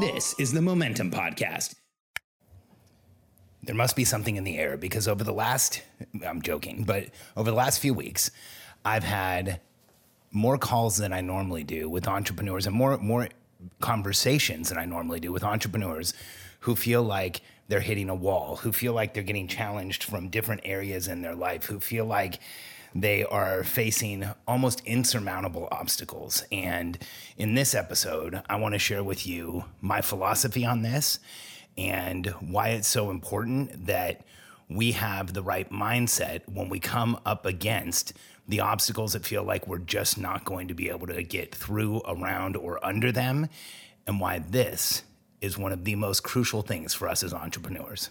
This is the Momentum Podcast. There must be something in the air because over the last, I'm joking, but over the last few weeks, I've had more calls than I normally do with entrepreneurs and more, more conversations than I normally do with entrepreneurs who feel like they're hitting a wall, who feel like they're getting challenged from different areas in their life, who feel like they are facing almost insurmountable obstacles. And in this episode, I want to share with you my philosophy on this and why it's so important that we have the right mindset when we come up against the obstacles that feel like we're just not going to be able to get through, around, or under them, and why this is one of the most crucial things for us as entrepreneurs.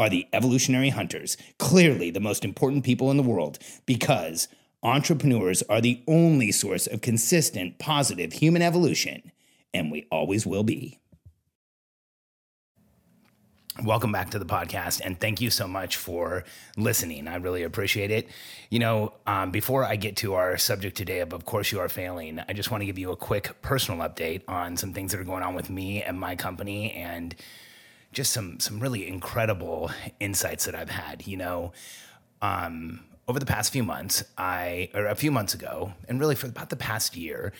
are the evolutionary hunters, clearly the most important people in the world, because entrepreneurs are the only source of consistent, positive human evolution, and we always will be. Welcome back to the podcast, and thank you so much for listening. I really appreciate it. You know, um, before I get to our subject today of Of Course You Are Failing, I just want to give you a quick personal update on some things that are going on with me and my company and just some some really incredible insights that I've had. You know, um, over the past few months, I or a few months ago, and really for about the past year,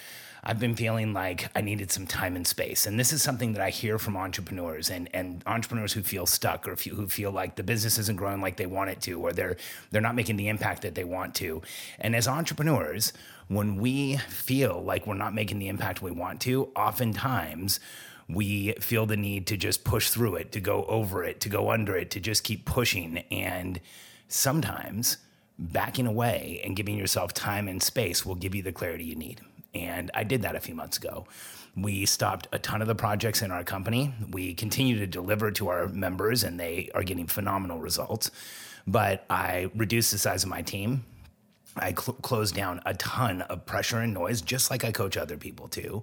I've been feeling like I needed some time and space. And this is something that I hear from entrepreneurs and, and entrepreneurs who feel stuck or who feel like the business isn't growing like they want it to, or they're they're not making the impact that they want to. And as entrepreneurs, when we feel like we're not making the impact we want to, oftentimes we feel the need to just push through it, to go over it, to go under it, to just keep pushing. And sometimes backing away and giving yourself time and space will give you the clarity you need. And I did that a few months ago. We stopped a ton of the projects in our company. We continue to deliver to our members, and they are getting phenomenal results. But I reduced the size of my team. I cl- closed down a ton of pressure and noise, just like I coach other people to.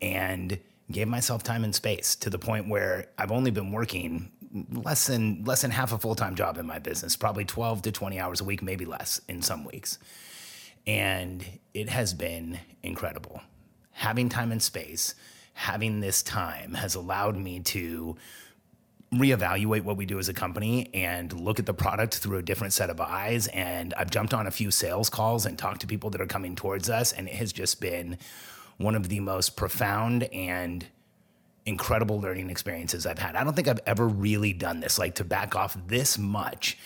And gave myself time and space to the point where I've only been working less than less than half a full-time job in my business, probably 12 to 20 hours a week, maybe less in some weeks. And it has been incredible. Having time and space, having this time has allowed me to reevaluate what we do as a company and look at the product through a different set of eyes. And I've jumped on a few sales calls and talked to people that are coming towards us, and it has just been one of the most profound and incredible learning experiences I've had. I don't think I've ever really done this, like to back off this much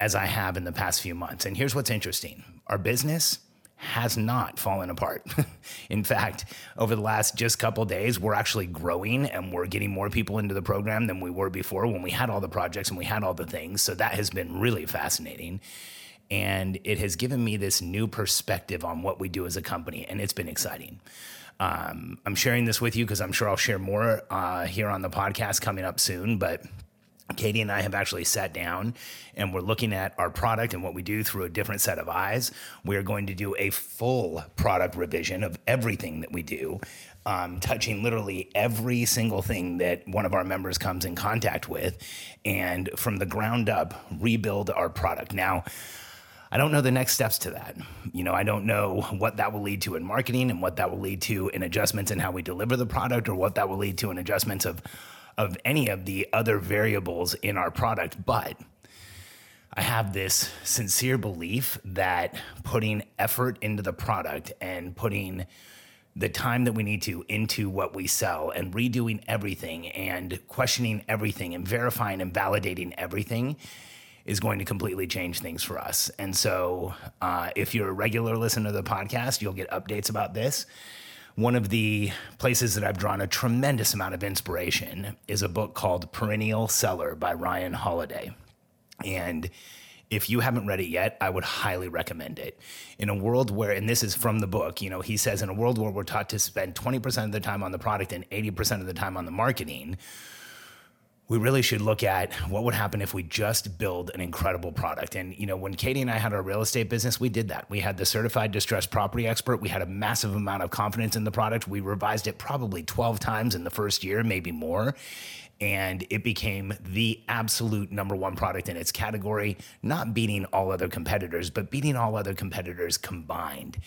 as I have in the past few months. And here's what's interesting our business has not fallen apart. in fact, over the last just couple days, we're actually growing and we're getting more people into the program than we were before when we had all the projects and we had all the things. So that has been really fascinating. And it has given me this new perspective on what we do as a company, and it's been exciting. Um, I'm sharing this with you because I'm sure I'll share more uh, here on the podcast coming up soon. But Katie and I have actually sat down and we're looking at our product and what we do through a different set of eyes. We're going to do a full product revision of everything that we do, um, touching literally every single thing that one of our members comes in contact with, and from the ground up, rebuild our product. Now, I don't know the next steps to that. You know, I don't know what that will lead to in marketing and what that will lead to in adjustments in how we deliver the product or what that will lead to in adjustments of of any of the other variables in our product, but I have this sincere belief that putting effort into the product and putting the time that we need to into what we sell and redoing everything and questioning everything and verifying and validating everything is going to completely change things for us. And so, uh, if you're a regular listener to the podcast, you'll get updates about this. One of the places that I've drawn a tremendous amount of inspiration is a book called Perennial Seller by Ryan Holiday. And if you haven't read it yet, I would highly recommend it. In a world where, and this is from the book, you know, he says, in a world where we're taught to spend 20% of the time on the product and 80% of the time on the marketing, we really should look at what would happen if we just build an incredible product. And you know, when Katie and I had our real estate business, we did that. We had the certified distressed property expert. We had a massive amount of confidence in the product. We revised it probably 12 times in the first year, maybe more. And it became the absolute number one product in its category, not beating all other competitors, but beating all other competitors combined.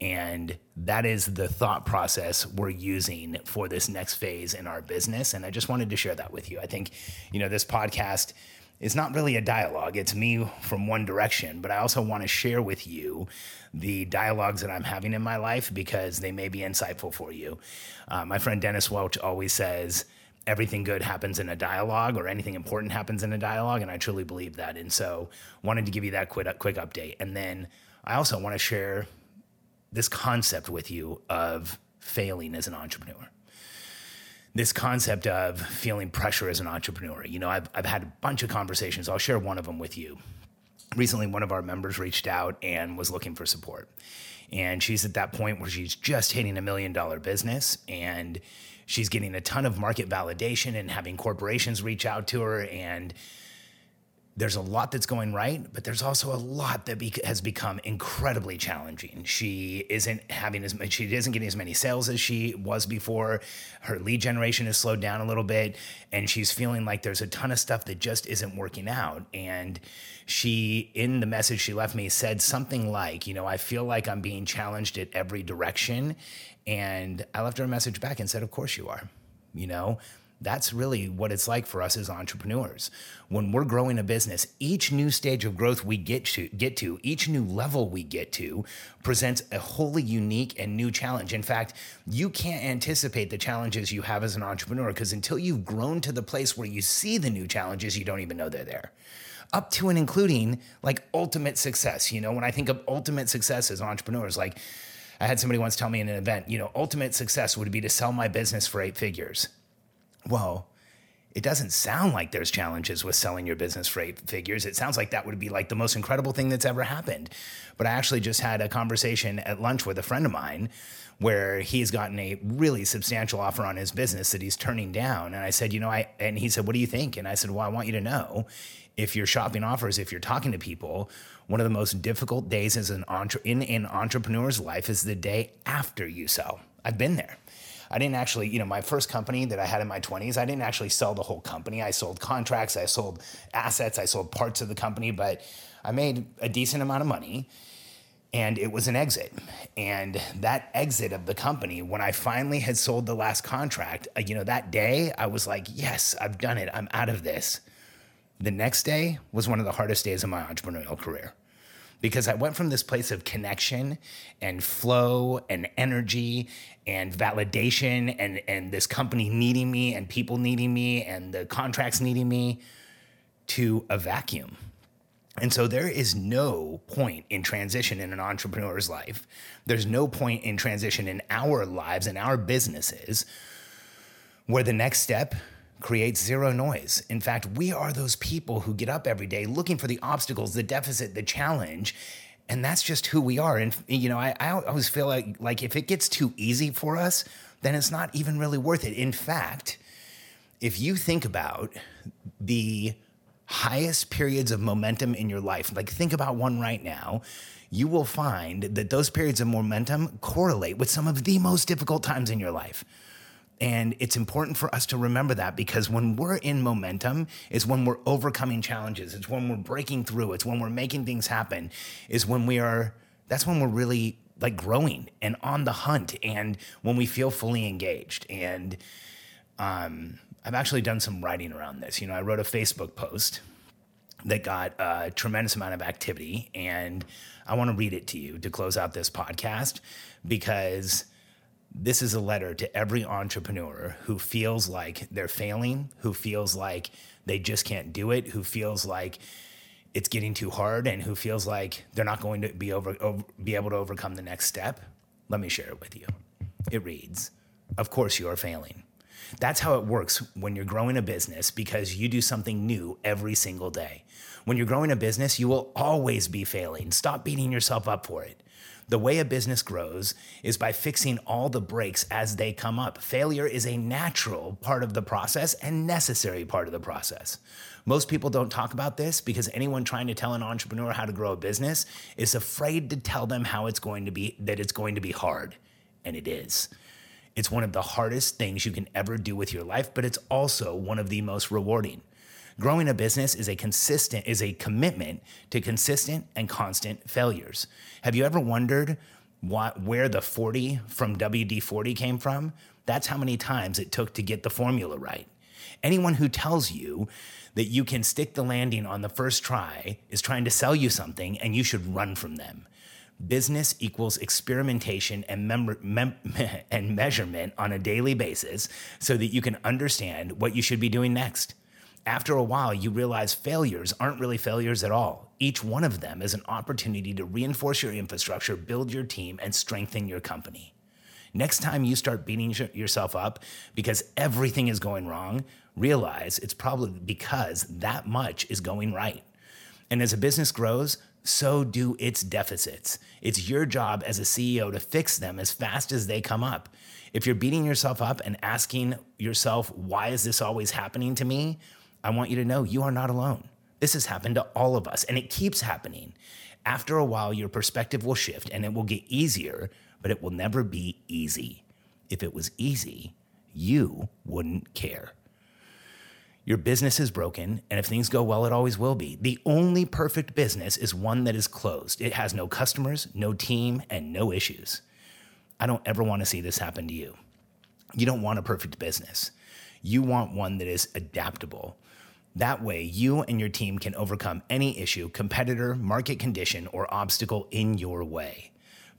And that is the thought process we're using for this next phase in our business. And I just wanted to share that with you. I think, you know, this podcast is not really a dialogue, it's me from one direction, but I also want to share with you the dialogues that I'm having in my life because they may be insightful for you. Uh, my friend Dennis Welch always says, everything good happens in a dialogue or anything important happens in a dialogue and i truly believe that and so wanted to give you that quick, quick update and then i also want to share this concept with you of failing as an entrepreneur. This concept of feeling pressure as an entrepreneur. You know, I've, I've had a bunch of conversations. I'll share one of them with you. Recently, one of our members reached out and was looking for support. And she's at that point where she's just hitting a million dollar business and she's getting a ton of market validation and having corporations reach out to her and there's a lot that's going right, but there's also a lot that be- has become incredibly challenging. She isn't having as much, she isn't getting as many sales as she was before. Her lead generation has slowed down a little bit, and she's feeling like there's a ton of stuff that just isn't working out. And she, in the message she left me, said something like, You know, I feel like I'm being challenged at every direction. And I left her a message back and said, Of course you are. You know, that's really what it's like for us as entrepreneurs. When we're growing a business, each new stage of growth we get to get to, each new level we get to presents a wholly unique and new challenge. In fact, you can't anticipate the challenges you have as an entrepreneur because until you've grown to the place where you see the new challenges, you don't even know they're there. Up to and including like ultimate success. You know, when I think of ultimate success as entrepreneurs, like I had somebody once tell me in an event, you know, ultimate success would be to sell my business for eight figures well, it doesn't sound like there's challenges with selling your business for eight figures. It sounds like that would be like the most incredible thing that's ever happened. But I actually just had a conversation at lunch with a friend of mine where he's gotten a really substantial offer on his business that he's turning down. And I said, you know, I, and he said, what do you think? And I said, well, I want you to know if you're shopping offers, if you're talking to people, one of the most difficult days as an entre- in an entrepreneur's life is the day after you sell. I've been there. I didn't actually, you know, my first company that I had in my 20s, I didn't actually sell the whole company. I sold contracts, I sold assets, I sold parts of the company, but I made a decent amount of money and it was an exit. And that exit of the company, when I finally had sold the last contract, uh, you know, that day I was like, yes, I've done it. I'm out of this. The next day was one of the hardest days of my entrepreneurial career because I went from this place of connection and flow and energy and validation and, and this company needing me and people needing me and the contracts needing me to a vacuum. And so there is no point in transition in an entrepreneur's life. There's no point in transition in our lives and our businesses where the next step creates zero noise. In fact, we are those people who get up every day looking for the obstacles, the deficit, the challenge. And that's just who we are. And, you know, I, I always feel like, like if it gets too easy for us, then it's not even really worth it. In fact, if you think about the highest periods of momentum in your life, like think about one right now, you will find that those periods of momentum correlate with some of the most difficult times in your life. And it's important for us to remember that because when we're in momentum is when we're overcoming challenges. It's when we're breaking through. It's when we're making things happen. Is when we are that's when we're really like growing and on the hunt and when we feel fully engaged. And um, I've actually done some writing around this. You know, I wrote a Facebook post that got a tremendous amount of activity and I want to read it to you to close out this podcast because This is a letter to every entrepreneur who feels like they're failing, who feels like they just can't do it, who feels like it's getting too hard, and who feels like they're not going to be over, over be able to overcome the next step. Let me share it with you. It reads, "Of course you are failing." That's how it works when you're growing a business because you do something new every single day. When you're growing a business, you will always be failing. Stop beating yourself up for it. The way a business grows is by fixing all the breaks as they come up. Failure is a natural part of the process and necessary part of the process. Most people don't talk about this because anyone trying to tell an entrepreneur how to grow a business is afraid to tell them how it's going to be that it's going to be hard, and it is. It's one of the hardest things you can ever do with your life, but it's also one of the most rewarding. Growing a business is a consistent is a commitment to consistent and constant failures. Have you ever wondered what, where the 40 from WD-40 came from? That's how many times it took to get the formula right. Anyone who tells you that you can stick the landing on the first try is trying to sell you something and you should run from them. Business equals experimentation and, mem- mem- and measurement on a daily basis so that you can understand what you should be doing next. After a while, you realize failures aren't really failures at all. Each one of them is an opportunity to reinforce your infrastructure, build your team, and strengthen your company. Next time you start beating yourself up because everything is going wrong, realize it's probably because that much is going right. And as a business grows, so do its deficits. It's your job as a CEO to fix them as fast as they come up. If you're beating yourself up and asking yourself, why is this always happening to me? I want you to know you are not alone. This has happened to all of us, and it keeps happening. After a while, your perspective will shift and it will get easier, but it will never be easy. If it was easy, you wouldn't care. Your business is broken, and if things go well, it always will be. The only perfect business is one that is closed. It has no customers, no team, and no issues. I don't ever want to see this happen to you. You don't want a perfect business. You want one that is adaptable that way, you and your team can overcome any issue, competitor, market condition, or obstacle in your way.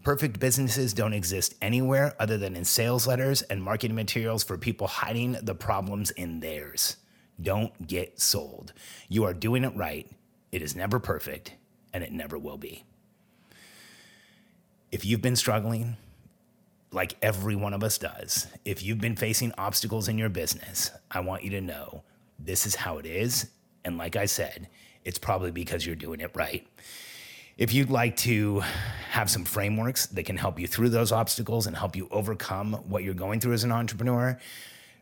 Perfect businesses don't exist anywhere other than in sales letters and marketing materials for people hiding the problems in theirs. Don't get sold. You are doing it right. It is never perfect, and it never will be. If you've been struggling, like every one of us does, if you've been facing obstacles in your business, I want you to know this is how it is. And like I said, it's probably because you're doing it right. If you'd like to have some frameworks that can help you through those obstacles and help you overcome what you're going through as an entrepreneur,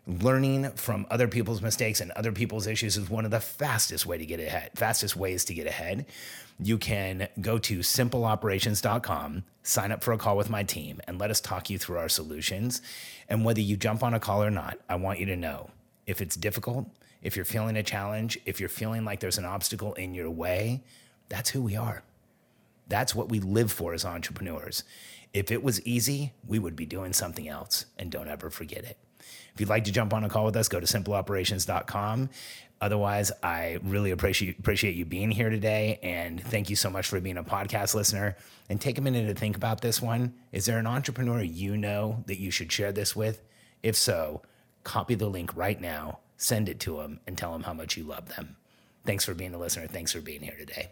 learning from other people's mistakes and other people's issues is one of the fastest way to get ahead fastest ways to get ahead you can go to simpleoperations.com sign up for a call with my team and let us talk you through our solutions and whether you jump on a call or not i want you to know if it's difficult if you're feeling a challenge, if you're feeling like there's an obstacle in your way, that's who we are. That's what we live for as entrepreneurs. If it was easy, we would be doing something else, and don't ever forget it. If you'd like to jump on a call with us, go to simpleoperations.com. Otherwise, I really appreciate appreciate you being here today, and thank you so much for being a podcast listener. And take a minute to think about this one. Is there an entrepreneur you know that you should share this with? If so, copy the link right now send it to them and tell them how much you love them. Thanks for being a listener. Thanks for being here today.